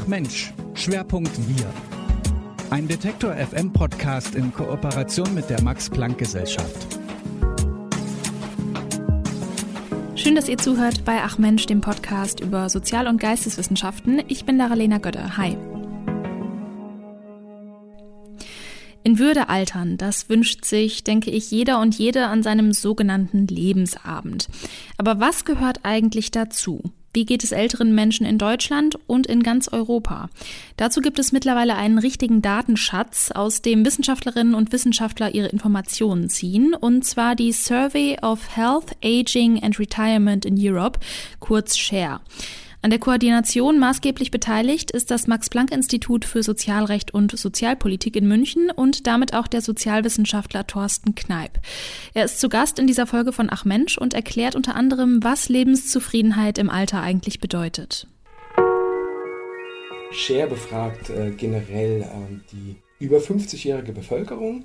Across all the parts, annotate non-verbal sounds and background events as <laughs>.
Ach Mensch, Schwerpunkt Wir. Ein Detektor FM Podcast in Kooperation mit der Max Planck Gesellschaft. Schön, dass ihr zuhört bei Ach Mensch, dem Podcast über Sozial- und Geisteswissenschaften. Ich bin Daralena Götter. Hi. In Würde altern, das wünscht sich, denke ich, jeder und jede an seinem sogenannten Lebensabend. Aber was gehört eigentlich dazu? Wie geht es älteren Menschen in Deutschland und in ganz Europa? Dazu gibt es mittlerweile einen richtigen Datenschatz, aus dem Wissenschaftlerinnen und Wissenschaftler ihre Informationen ziehen, und zwar die Survey of Health, Aging and Retirement in Europe, kurz SHARE. An der Koordination maßgeblich beteiligt ist das Max-Planck-Institut für Sozialrecht und Sozialpolitik in München und damit auch der Sozialwissenschaftler Thorsten Kneip. Er ist zu Gast in dieser Folge von Ach Mensch und erklärt unter anderem, was Lebenszufriedenheit im Alter eigentlich bedeutet. Share befragt äh, generell äh, die über 50-jährige Bevölkerung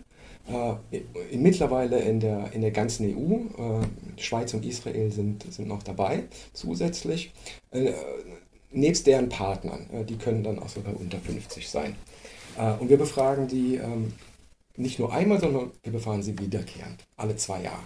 in, mittlerweile in der, in der ganzen EU, äh, Schweiz und Israel sind, sind noch dabei zusätzlich, äh, nebst deren Partnern, äh, die können dann auch sogar unter 50 sein. Äh, und wir befragen die ähm, nicht nur einmal, sondern wir befragen sie wiederkehrend, alle zwei Jahre.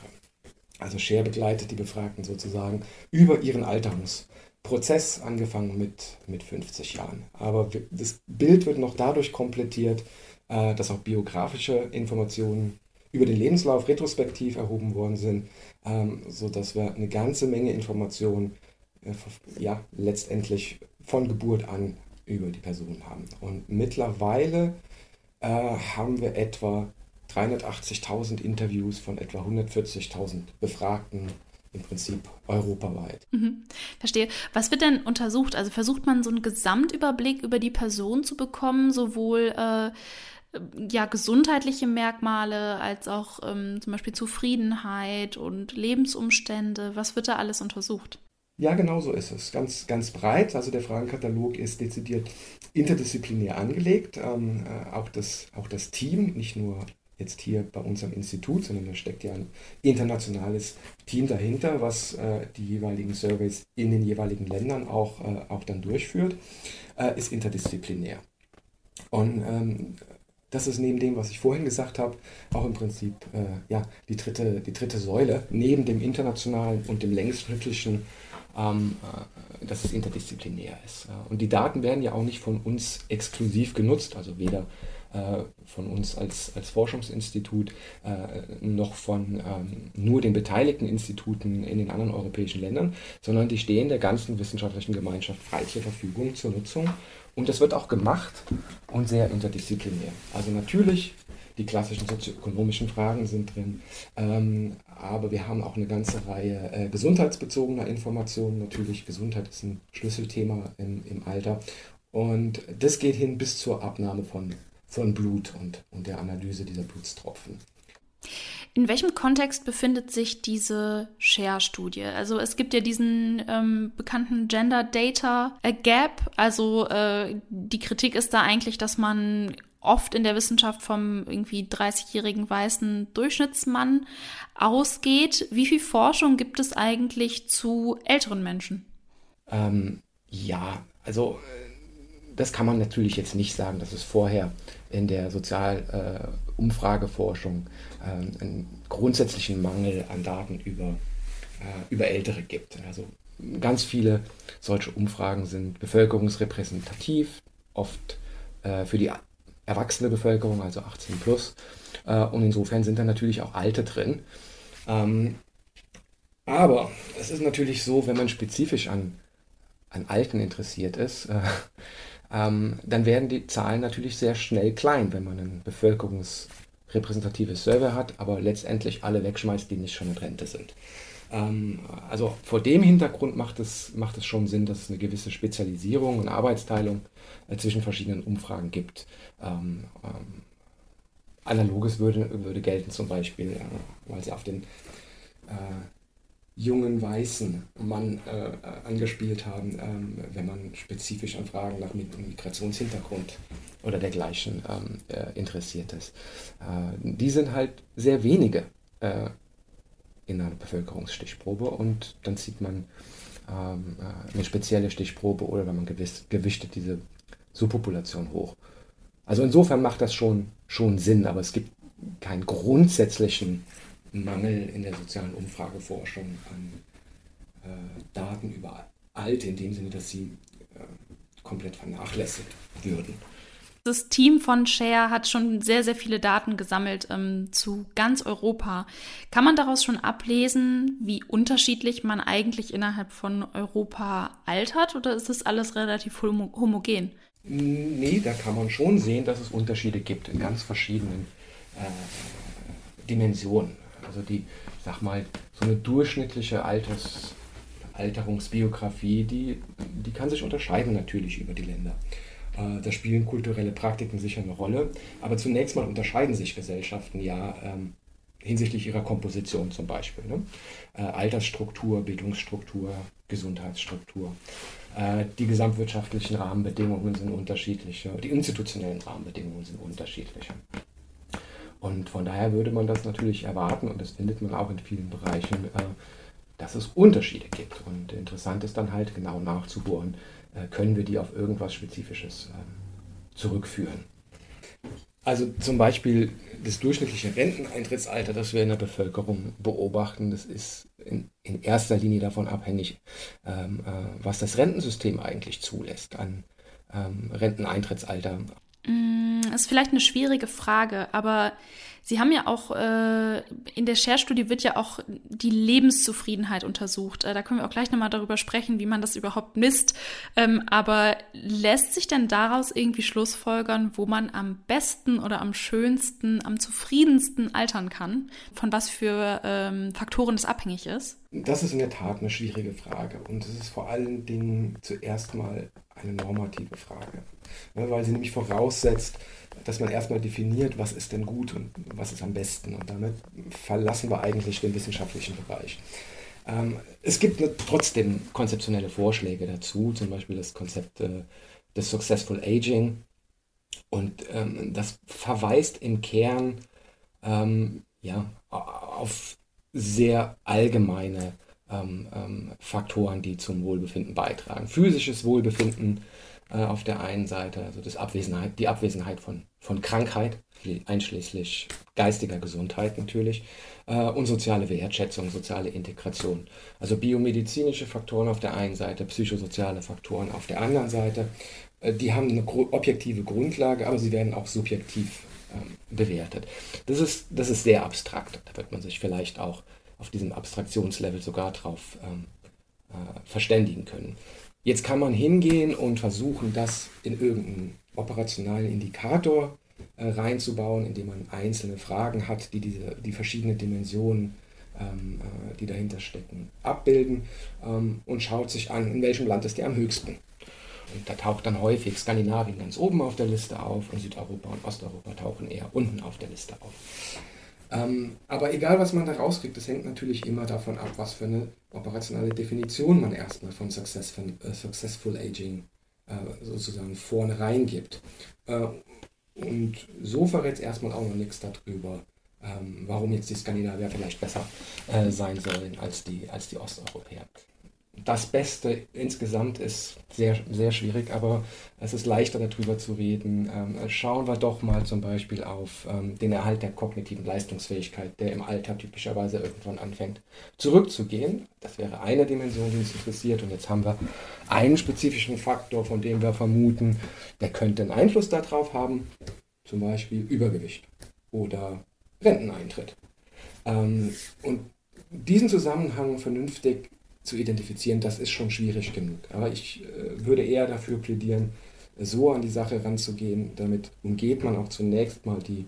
Also Share begleitet die Befragten sozusagen über ihren Alterungsprozess, angefangen mit, mit 50 Jahren. Aber das Bild wird noch dadurch komplettiert, äh, dass auch biografische Informationen über den Lebenslauf retrospektiv erhoben worden sind, ähm, sodass wir eine ganze Menge Informationen äh, ja, letztendlich von Geburt an über die Person haben. Und mittlerweile äh, haben wir etwa 380.000 Interviews von etwa 140.000 Befragten im Prinzip europaweit. Mhm. Verstehe. Was wird denn untersucht? Also versucht man so einen Gesamtüberblick über die Person zu bekommen, sowohl äh, ja, gesundheitliche Merkmale als auch ähm, zum Beispiel Zufriedenheit und Lebensumstände? Was wird da alles untersucht? Ja, genau so ist es. Ganz, ganz breit. Also der Fragenkatalog ist dezidiert interdisziplinär angelegt. Ähm, äh, auch, das, auch das Team, nicht nur jetzt hier bei uns am Institut, sondern da steckt ja ein internationales Team dahinter, was äh, die jeweiligen Surveys in den jeweiligen Ländern auch, äh, auch dann durchführt, äh, ist interdisziplinär. Und ähm, das ist neben dem, was ich vorhin gesagt habe, auch im Prinzip äh, ja, die, dritte, die dritte Säule, neben dem internationalen und dem längsschrittlichen, ähm, äh, dass es interdisziplinär ist. Und die Daten werden ja auch nicht von uns exklusiv genutzt, also weder äh, von uns als, als Forschungsinstitut äh, noch von ähm, nur den beteiligten Instituten in den anderen europäischen Ländern, sondern die stehen der ganzen wissenschaftlichen Gemeinschaft frei zur Verfügung zur Nutzung und das wird auch gemacht und sehr interdisziplinär. Also natürlich, die klassischen sozioökonomischen Fragen sind drin, ähm, aber wir haben auch eine ganze Reihe äh, gesundheitsbezogener Informationen. Natürlich, Gesundheit ist ein Schlüsselthema im, im Alter. Und das geht hin bis zur Abnahme von, von Blut und, und der Analyse dieser Blutstropfen. In welchem Kontext befindet sich diese Share-Studie? Also es gibt ja diesen ähm, bekannten Gender Data Gap. Also äh, die Kritik ist da eigentlich, dass man oft in der Wissenschaft vom irgendwie 30-jährigen weißen Durchschnittsmann ausgeht. Wie viel Forschung gibt es eigentlich zu älteren Menschen? Ähm, ja, also äh, das kann man natürlich jetzt nicht sagen, dass es vorher in der Sozialumfrageforschung äh, einen grundsätzlichen Mangel an Daten über, äh, über Ältere gibt. Also ganz viele solche Umfragen sind bevölkerungsrepräsentativ, oft äh, für die erwachsene Bevölkerung, also 18 plus. Äh, und insofern sind da natürlich auch Alte drin. Ähm, aber es ist natürlich so, wenn man spezifisch an, an Alten interessiert ist, ähm, dann werden die Zahlen natürlich sehr schnell klein, wenn man ein bevölkerungsrepräsentatives Server hat, aber letztendlich alle wegschmeißt, die nicht schon in Rente sind. Ähm, also vor dem Hintergrund macht es, macht es schon Sinn, dass es eine gewisse Spezialisierung und Arbeitsteilung äh, zwischen verschiedenen Umfragen gibt. Ähm, ähm, Analoges würde, würde gelten zum Beispiel, äh, weil sie auf den äh, jungen weißen Mann äh, angespielt haben, ähm, wenn man spezifisch an Fragen nach Migrationshintergrund oder dergleichen ähm, äh, interessiert ist. Äh, die sind halt sehr wenige äh, in einer Bevölkerungsstichprobe und dann zieht man ähm, äh, eine spezielle Stichprobe oder wenn man gewiss, gewichtet diese Subpopulation hoch. Also insofern macht das schon, schon Sinn, aber es gibt keinen grundsätzlichen Mangel in der sozialen Umfrageforschung an äh, Daten über Alte, in dem Sinne, dass sie äh, komplett vernachlässigt würden. Das Team von Share hat schon sehr, sehr viele Daten gesammelt ähm, zu ganz Europa. Kann man daraus schon ablesen, wie unterschiedlich man eigentlich innerhalb von Europa altert oder ist das alles relativ homo homogen? Nee, da kann man schon sehen, dass es Unterschiede gibt in ganz verschiedenen äh, Dimensionen. Also die, sag mal, so eine durchschnittliche Alters, Alterungsbiografie, die, die kann sich unterscheiden natürlich über die Länder. Äh, da spielen kulturelle Praktiken sicher eine Rolle. Aber zunächst mal unterscheiden sich Gesellschaften ja ähm, hinsichtlich ihrer Komposition zum Beispiel. Ne? Äh, Altersstruktur, Bildungsstruktur, Gesundheitsstruktur. Äh, die gesamtwirtschaftlichen Rahmenbedingungen sind unterschiedlicher, die institutionellen Rahmenbedingungen sind unterschiedlicher. Und von daher würde man das natürlich erwarten, und das findet man auch in vielen Bereichen, äh, dass es Unterschiede gibt. Und interessant ist dann halt genau nachzubohren, äh, können wir die auf irgendwas Spezifisches ähm, zurückführen. Also zum Beispiel das durchschnittliche Renteneintrittsalter, das wir in der Bevölkerung beobachten, das ist in, in erster Linie davon abhängig, ähm, äh, was das Rentensystem eigentlich zulässt an ähm, Renteneintrittsalter. Mm, ist vielleicht eine schwierige Frage, aber Sie haben ja auch, äh, in der Share-Studie wird ja auch die Lebenszufriedenheit untersucht. Äh, da können wir auch gleich nochmal darüber sprechen, wie man das überhaupt misst. Ähm, aber lässt sich denn daraus irgendwie Schlussfolgern, wo man am besten oder am schönsten, am zufriedensten altern kann? Von was für ähm, Faktoren das abhängig ist? Das ist in der Tat eine schwierige Frage. Und es ist vor allen Dingen zuerst mal eine normative Frage. Ne, weil sie nämlich voraussetzt, dass man erstmal definiert, was ist denn gut und was ist am besten. Und damit verlassen wir eigentlich den wissenschaftlichen Bereich. Ähm, es gibt trotzdem konzeptionelle Vorschläge dazu, zum Beispiel das Konzept äh, des Successful Aging. Und ähm, das verweist im Kern ähm, ja, auf sehr allgemeine ähm, ähm, Faktoren, die zum Wohlbefinden beitragen. Physisches Wohlbefinden, äh, auf der einen Seite, also das Abwesenheit, die Abwesenheit von, von Krankheit, einschließlich geistiger Gesundheit natürlich, äh, und soziale Wertschätzung, soziale Integration. Also biomedizinische Faktoren auf der einen Seite, psychosoziale Faktoren auf der anderen Seite. Äh, die haben eine objektive Grundlage, aber sie werden auch subjektiv ähm, bewertet. Das ist, das ist sehr abstrakt. Da wird man sich vielleicht auch auf diesem Abstraktionslevel sogar drauf ähm, äh, verständigen können. Jetzt kann man hingehen und versuchen, das in irgendeinen operationalen Indikator äh, reinzubauen, indem man einzelne Fragen hat, die diese, die verschiedenen Dimensionen, ähm, äh, die dahinter stecken, abbilden ähm, und schaut sich an, in welchem Land ist der am höchsten. Und da taucht dann häufig Skandinavien ganz oben auf der Liste auf und Südeuropa und Osteuropa tauchen eher unten auf der Liste auf. Ähm, aber egal, was man da rauskriegt, das hängt natürlich immer davon ab, was für eine operationale Definition man erstmal von Successful, äh, Successful Aging äh, sozusagen vorne reingibt. Äh, und so verrät es erstmal auch noch nichts darüber, ähm, warum jetzt die Skandinavier vielleicht besser äh, sein sollen als die, als die Osteuropäer das Beste insgesamt ist sehr, sehr schwierig, aber es ist leichter darüber zu reden. Ähm, schauen wir doch mal zum Beispiel auf ähm, den Erhalt der kognitiven Leistungsfähigkeit, der im Alter typischerweise irgendwann anfängt zurückzugehen. Das wäre eine Dimension, die uns interessiert. Und jetzt haben wir einen spezifischen Faktor, von dem wir vermuten, der könnte einen Einfluss darauf haben, zum Beispiel Übergewicht oder Renteneintritt. Ähm, und diesen Zusammenhang vernünftig zu identifizieren, das ist schon schwierig genug. Aber ich äh, würde eher dafür plädieren, so an die Sache ranzugehen. Damit umgeht man auch zunächst mal die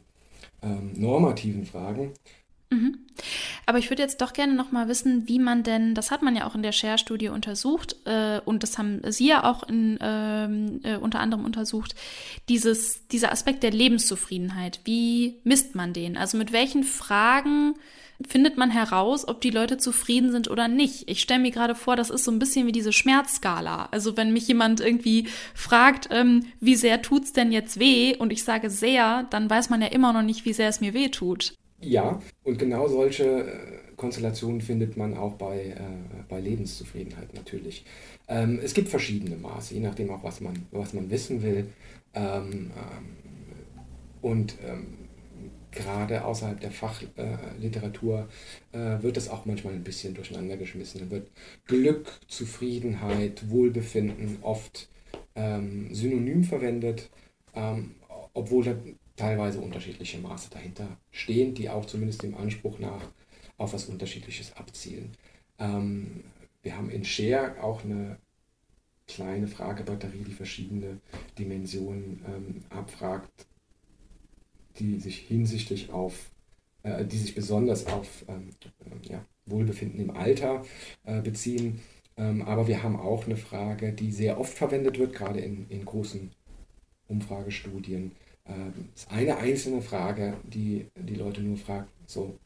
ähm, normativen Fragen. Mhm. Aber ich würde jetzt doch gerne noch mal wissen, wie man denn, das hat man ja auch in der Share-Studie untersucht äh, und das haben Sie ja auch in, ähm, äh, unter anderem untersucht, dieses, dieser Aspekt der Lebenszufriedenheit. Wie misst man den? Also mit welchen Fragen findet man heraus, ob die Leute zufrieden sind oder nicht. Ich stelle mir gerade vor, das ist so ein bisschen wie diese Schmerzskala. Also wenn mich jemand irgendwie fragt, ähm, wie sehr tut's denn jetzt weh und ich sage sehr, dann weiß man ja immer noch nicht, wie sehr es mir weh tut. Ja, und genau solche äh, Konstellationen findet man auch bei, äh, bei Lebenszufriedenheit natürlich. Ähm, es gibt verschiedene Maße, je nachdem auch, was man, was man wissen will. Ähm, ähm, und ähm, gerade außerhalb der Fachliteratur äh, wird das auch manchmal ein bisschen durcheinander geschmissen. Dann wird Glück, Zufriedenheit, Wohlbefinden oft ähm, synonym verwendet, ähm, obwohl da teilweise unterschiedliche Maße dahinter stehen, die auch zumindest dem Anspruch nach auf was Unterschiedliches abzielen. Ähm, wir haben in Share auch eine kleine Fragebatterie, die verschiedene Dimensionen ähm, abfragt, die sich hinsichtlich auf, äh, die sich besonders auf ähm, äh, ja, Wohlbefinden im Alter äh, beziehen. Ähm, aber wir haben auch eine Frage, die sehr oft verwendet wird, gerade in, in großen Umfragestudien. Ähm, ist eine einzelne Frage, die die Leute nur fragen, so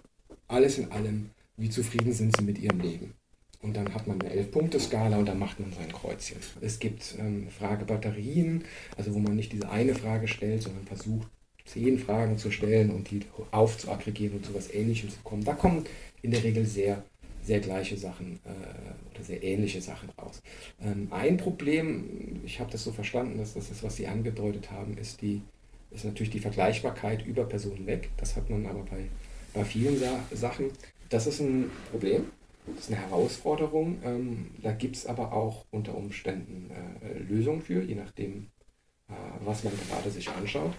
alles in allem, wie zufrieden sind sie mit ihrem Leben? Und dann hat man eine Elf-Punkte-Skala und dann macht man sein Kreuzchen. Es gibt ähm, Fragebatterien, also wo man nicht diese eine Frage stellt, sondern versucht, zehn Fragen zu stellen und die aufzuaggregieren und etwas Ähnlichem zu kommen. Da kommen in der Regel sehr, sehr gleiche Sachen äh, oder sehr ähnliche Sachen raus. Ähm, ein Problem, ich habe das so verstanden, dass das ist, was Sie angedeutet haben, ist, die, ist natürlich die Vergleichbarkeit über Personen weg. Das hat man aber bei, bei vielen Sa Sachen. Das ist ein Problem. Das ist eine Herausforderung. Ähm, da gibt es aber auch unter Umständen äh, Lösungen für, je nachdem, äh, was man gerade sich anschaut.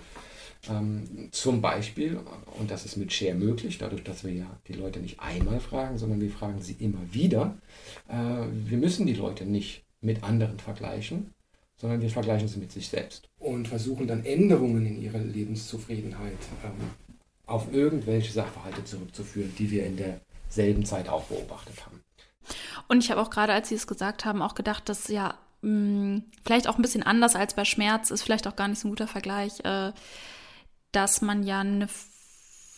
Ähm, zum Beispiel, und das ist mit Share möglich, dadurch, dass wir ja die Leute nicht einmal fragen, sondern wir fragen sie immer wieder. Äh, wir müssen die Leute nicht mit anderen vergleichen, sondern wir vergleichen sie mit sich selbst und versuchen dann Änderungen in ihrer Lebenszufriedenheit ähm, auf irgendwelche Sachverhalte zurückzuführen, die wir in derselben Zeit auch beobachtet haben. Und ich habe auch gerade, als Sie es gesagt haben, auch gedacht, dass ja mh, hm, vielleicht auch ein bisschen anders als bei Schmerz ist, vielleicht auch gar nicht so ein guter Vergleich. Äh, dass man ja eine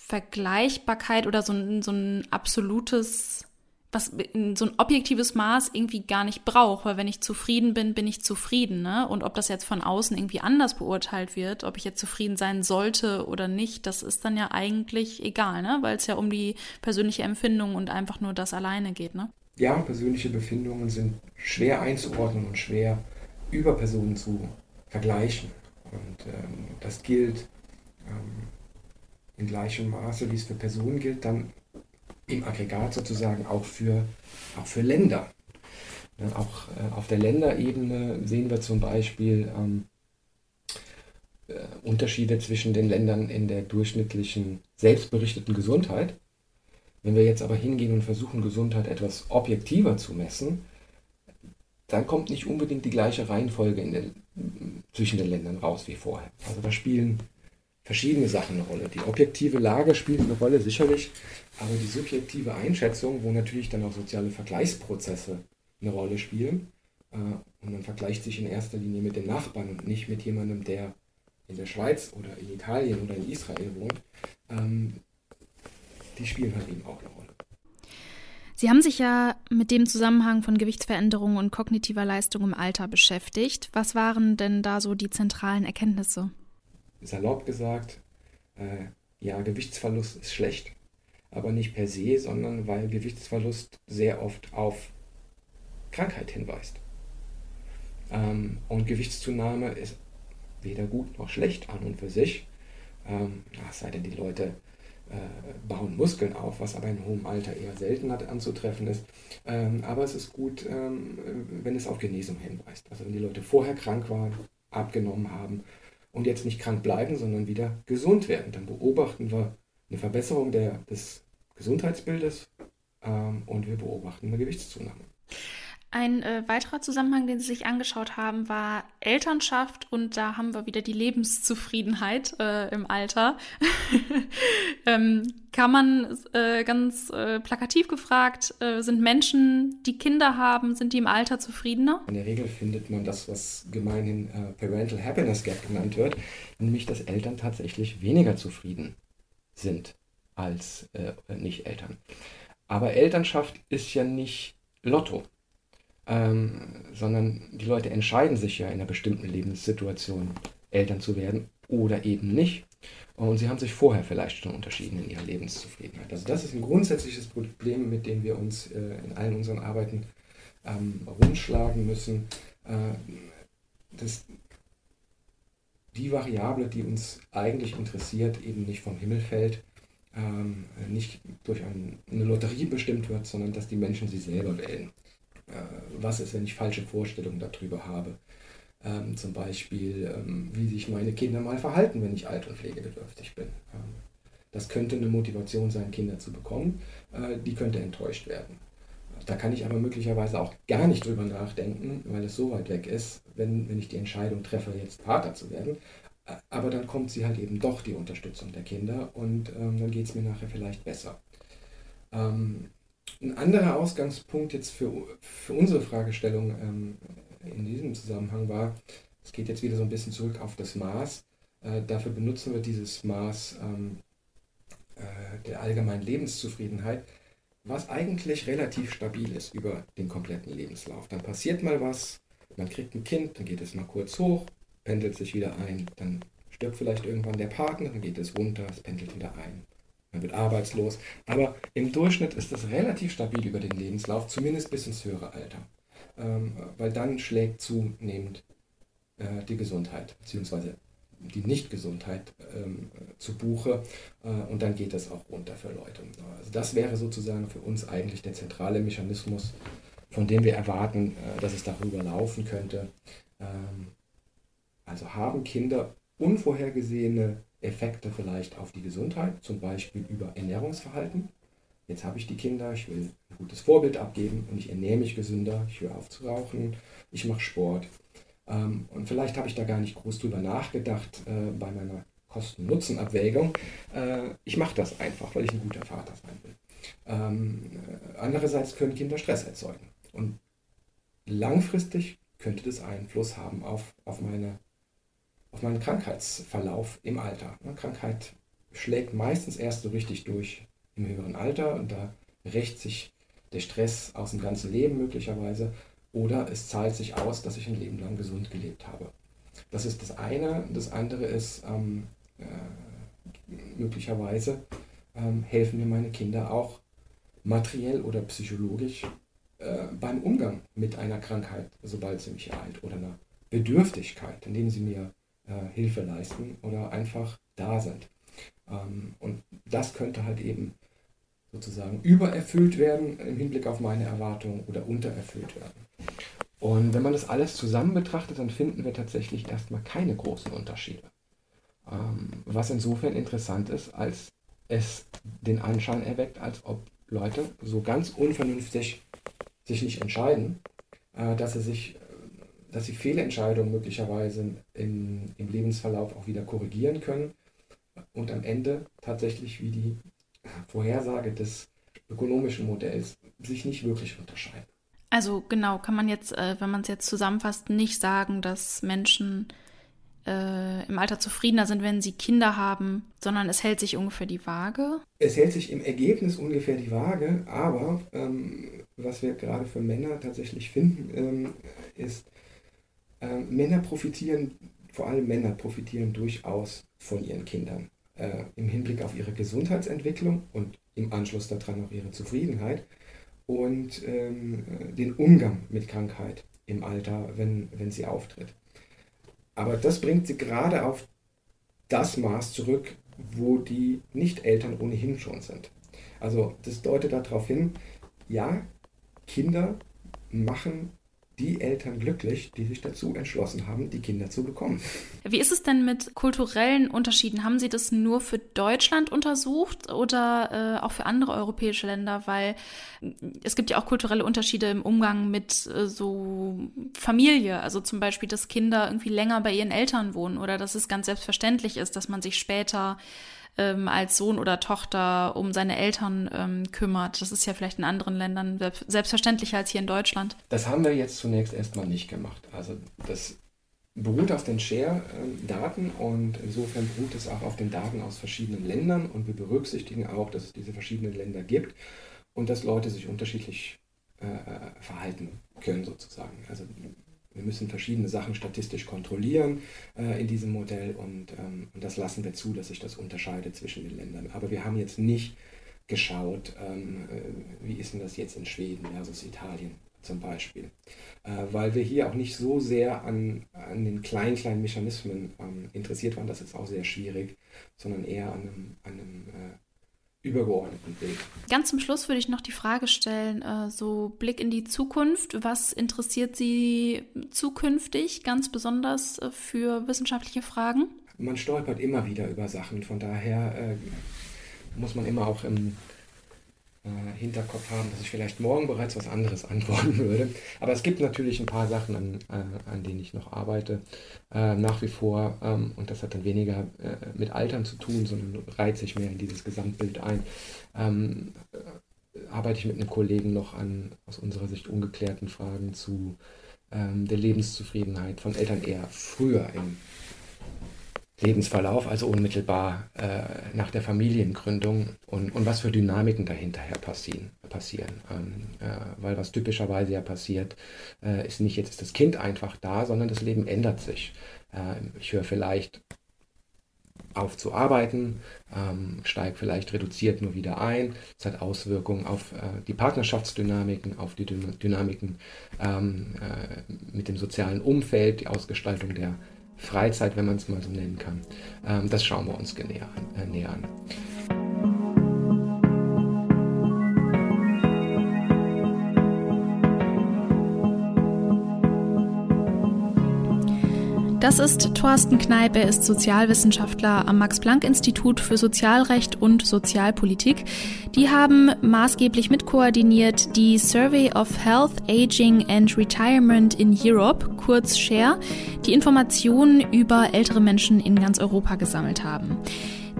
Vergleichbarkeit oder so ein, so ein absolutes, was, so ein objektives Maß irgendwie gar nicht braucht, weil wenn ich zufrieden bin, bin ich zufrieden, ne? Und ob das jetzt von außen irgendwie anders beurteilt wird, ob ich jetzt zufrieden sein sollte oder nicht, das ist dann ja eigentlich egal, ne? Weil es ja um die persönliche Empfindung und einfach nur das alleine geht, ne? Ja, persönliche Befindungen sind schwer einzuordnen und schwer über Personen zu vergleichen. Und ähm, das gilt ähm, in gleichem Maße, wie es für Personen gilt, dann im Aggregat sozusagen auch für, auch für Länder. Ja, auch äh, auf der Länderebene sehen wir zum Beispiel ähm, äh, Unterschiede zwischen den Ländern in der durchschnittlichen selbstberichteten Gesundheit. Wenn wir jetzt aber hingehen und versuchen, Gesundheit etwas objektiver zu messen, dann kommt nicht unbedingt die gleiche Reihenfolge den, zwischen den Ländern raus wie vorher. Also da spielen verschiedene Sachen eine Rolle. Die objektive Lage spielt eine Rolle, sicherlich, aber die subjektive Einschätzung, wo natürlich dann auch soziale Vergleichsprozesse eine Rolle spielen, äh, und man vergleicht sich in erster Linie mit den Nachbarn und nicht mit jemandem, der in der Schweiz oder in Italien oder in Israel wohnt, ähm, die spielen halt eben auch eine Rolle. Sie haben sich ja mit dem Zusammenhang von Gewichtsveränderungen und kognitiver Leistung im Alter beschäftigt. Was waren denn da so die zentralen Erkenntnisse? Salopp gesagt, äh, ja, Gewichtsverlust ist schlecht, aber nicht per se, sondern weil Gewichtsverlust sehr oft auf Krankheit hinweist. Ähm, und Gewichtszunahme ist weder gut noch schlecht an und für sich. Ähm, es sei denn, die Leute äh, bauen Muskeln auf, was aber in hohem Alter eher selten anzutreffen ist. Ähm, aber es ist gut, ähm, wenn es auf Genesung hinweist. Also wenn die Leute vorher krank waren, abgenommen haben und jetzt nicht krank bleiben, sondern wieder gesund werden. Dann beobachten wir eine Verbesserung der, des Gesundheitsbildes ähm, und wir beobachten eine Gewichtszunahme. Ein äh, weiterer Zusammenhang, den Sie sich angeschaut haben, war Elternschaft und da haben wir wieder die Lebenszufriedenheit äh, im Alter. <laughs> ähm, kann man äh, ganz äh, plakativ gefragt, äh, sind Menschen, die Kinder haben, sind die im Alter zufriedener? In der Regel findet man das, was gemeinhin äh, Parental Happiness Gap genannt wird, nämlich dass Eltern tatsächlich weniger zufrieden sind als Nicht-Eltern. Aber Elternschaft ist ja nicht Lotto ähm, sondern die Leute entscheiden sich ja in einer bestimmten Lebenssituation, Eltern zu werden oder eben nicht. Und sie haben sich vorher vielleicht schon unterschieden in ihrer Lebenszufriedenheit. Also das ist ein grundsätzliches Problem, mit dem wir uns äh, in allen unseren Arbeiten ähm, rumschlagen müssen. Äh, das, die Variable, die uns eigentlich interessiert, eben nicht vom Himmel fällt, ähm, nicht durch ein, eine Lotterie bestimmt wird, sondern dass die Menschen sie selber wählen. Äh, was ist, wenn ich falsche Vorstellungen darüber habe? Ähm, zum Beispiel, ähm, wie sich meine Kinder mal verhalten, wenn ich alt und pflegebedürftig bin. Ähm, das könnte eine Motivation sein, Kinder zu bekommen. Äh, die könnte enttäuscht werden. Da kann ich aber möglicherweise auch gar nicht drüber nachdenken, weil es so weit weg ist, wenn, wenn ich die Entscheidung treffe, jetzt Vater zu werden. Äh, aber dann kommt sie halt eben doch die Unterstützung der Kinder und ähm, dann geht es mir nachher vielleicht besser. Ähm, ein anderer Ausgangspunkt jetzt für, für unsere Fragestellung ähm, in diesem Zusammenhang war, es geht jetzt wieder so ein bisschen zurück auf das Maß. Äh, dafür benutzen wir dieses Maß ähm, äh, der allgemeinen Lebenszufriedenheit, was eigentlich relativ stabil ist über den kompletten Lebenslauf. Dann passiert mal was, man kriegt ein Kind, dann geht es mal kurz hoch, pendelt sich wieder ein, dann stirbt vielleicht irgendwann der Partner, dann geht es runter, es pendelt wieder ein. Man wird arbeitslos. Aber im Durchschnitt ist das relativ stabil über den Lebenslauf, zumindest bis ins höhere Alter ähm, weil dann schlägt zunehmend äh, die Gesundheit bzw. die Nichtgesundheit ähm, zu Buche äh, und dann geht das auch runter für Leute. Also das wäre sozusagen für uns eigentlich der zentrale Mechanismus, von dem wir erwarten, äh, dass es darüber laufen könnte. Ähm, also haben Kinder unvorhergesehene Effekte vielleicht auf die Gesundheit, zum Beispiel über Ernährungsverhalten jetzt habe ich die Kinder, ich will ein gutes Vorbild abgeben und ich ernähre mich gesünder, ich höre auf zu rauchen, ich mache Sport. Ähm, und vielleicht habe ich da gar nicht groß drüber nachgedacht äh, bei meiner Kosten-Nutzen-Abwägung. Äh, ich mache das einfach, weil ich ein guter Vater sein will. Ähm, äh, andererseits können Kinder Stress erzeugen. Und langfristig könnte das Einfluss haben auf, auf, meine, auf meinen Krankheitsverlauf im Alter. Eine Krankheit schlägt meistens erst so richtig durch im höheren Alter und da rächt sich der Stress aus dem ganzen Leben möglicherweise oder es zahlt sich aus, dass ich ein Leben lang gesund gelebt habe. Das ist das eine. Das andere ist, ähm, äh, möglicherweise ähm, helfen mir meine Kinder auch materiell oder psychologisch äh, beim Umgang mit einer Krankheit, sobald sie mich ereilt, oder einer Bedürftigkeit, indem sie mir äh, Hilfe leisten oder einfach da sind. Ähm, und das könnte halt eben sozusagen übererfüllt werden im Hinblick auf meine Erwartungen oder untererfüllt werden. Und wenn man das alles zusammen betrachtet, dann finden wir tatsächlich erstmal keine großen Unterschiede. Ähm, was insofern interessant ist, als es den Anschein erweckt, als ob Leute so ganz unvernünftig sich nicht entscheiden, äh, dass sie sich dass sie Fehlentscheidungen möglicherweise in, im Lebensverlauf auch wieder korrigieren können und am Ende tatsächlich wie die Vorhersage des ökonomischen Modells sich nicht wirklich unterscheiden. Also genau, kann man jetzt, äh, wenn man es jetzt zusammenfasst, nicht sagen, dass Menschen äh, im Alter zufriedener sind, wenn sie Kinder haben, sondern es hält sich ungefähr die Waage. Es hält sich im Ergebnis ungefähr die Waage, aber ähm, was wir gerade für Männer tatsächlich finden, ähm, ist, äh, Männer profitieren, vor allem Männer profitieren durchaus von ihren Kindern äh, im Hinblick auf ihre Gesundheitsentwicklung und im Anschluss daran auch ihre Zufriedenheit und ähm, den Umgang mit Krankheit im Alter, wenn, wenn sie auftritt. Aber das bringt sie gerade auf das Maß zurück, wo die Nicht-Eltern ohnehin schon sind. Also das deutet darauf hin, ja, Kinder machen die Eltern glücklich, die sich dazu entschlossen haben, die Kinder zu bekommen. Wie ist es denn mit kulturellen Unterschieden? Haben Sie das nur für Deutschland untersucht oder äh, auch für andere europäische Länder? Weil es gibt ja auch kulturelle Unterschiede im Umgang mit äh, so Familie. Also zum Beispiel, dass Kinder irgendwie länger bei ihren Eltern wohnen oder dass es ganz selbstverständlich ist, dass man sich später ähm, als Sohn oder Tochter um seine Eltern ähm, kümmert. Das ist ja vielleicht in anderen Ländern selbstverständlicher als hier in Deutschland. Das haben wir jetzt zunächst erstmal nicht gemacht. Also das beruht auf den Share-Daten und insofern beruht es auch auf den Daten aus verschiedenen Ländern und wir berücksichtigen auch, dass es diese verschiedenen Länder gibt und dass Leute sich unterschiedlich äh, verhalten können sozusagen. Also wir müssen verschiedene Sachen statistisch kontrollieren äh, in diesem Modell und, ähm, und, das lassen wir zu, dass sich das unterscheidet zwischen den Ländern. Aber wir haben jetzt nicht geschaut, ähm, äh, wie ist denn das jetzt in Schweden versus Italien zum Beispiel. Äh, weil wir hier auch nicht so sehr an, an den kleinen, kleinen Mechanismen ähm, interessiert waren, das ist auch sehr schwierig, sondern eher an einem, an einem äh, übergeordneten Bild. Ganz zum Schluss würde ich noch die Frage stellen, äh, so Blick in die Zukunft. Was interessiert Sie zukünftig ganz besonders äh, für wissenschaftliche Fragen? Man stolpert immer wieder über Sachen, von daher äh, muss man immer auch im äh, Hinterkopf haben, dass ich vielleicht morgen bereits was anderes <laughs> antworten würde. Aber es gibt natürlich ein paar Sachen, an, äh, an denen ich noch arbeite, äh, nach wie vor. Ähm, und das hat dann weniger äh, mit Altern zu tun, sondern reiht sich mehr in dieses Gesamtbild ein. Ähm, äh, arbeite ich mit einem Kollegen noch an aus unserer Sicht ungeklärten Fragen zu ähm, der Lebenszufriedenheit von Eltern eher früher im Lebensverlauf, also unmittelbar äh, nach der Familiengründung und, und was für Dynamiken dahinterher passieren. passieren. Ähm, äh, weil was typischerweise ja passiert, äh, ist nicht jetzt ist das Kind einfach da, sondern das Leben ändert sich. Ähm, ich höre vielleicht auf zu arbeiten, ähm, steige vielleicht reduziert nur wieder ein. Es hat Auswirkungen auf äh, die Partnerschaftsdynamiken, auf die Dynamiken ähm, äh, mit dem sozialen Umfeld, die Ausgestaltung der Freizeit, wenn man es mal so nennen kann. Ähm, das schauen wir uns näher. Äh, näher an. Das ist Thorsten Kneip, er ist Sozialwissenschaftler am Max-Planck-Institut für Sozialrecht und Sozialpolitik. Die haben maßgeblich mitkoordiniert die Survey of Health, Aging and Retirement in Europe, kurz SHARE, die Informationen über ältere Menschen in ganz Europa gesammelt haben.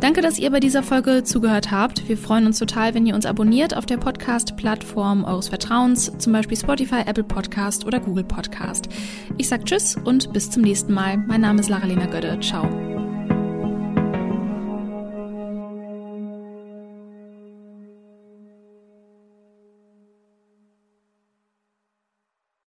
Danke, dass ihr bei dieser Folge zugehört habt. Wir freuen uns total, wenn ihr uns abonniert auf der Podcast-Plattform eures Vertrauens, zum Beispiel Spotify, Apple Podcast oder Google Podcast. Ich sag Tschüss und bis zum nächsten Mal. Mein Name ist Lara-Lena Gödde. Ciao.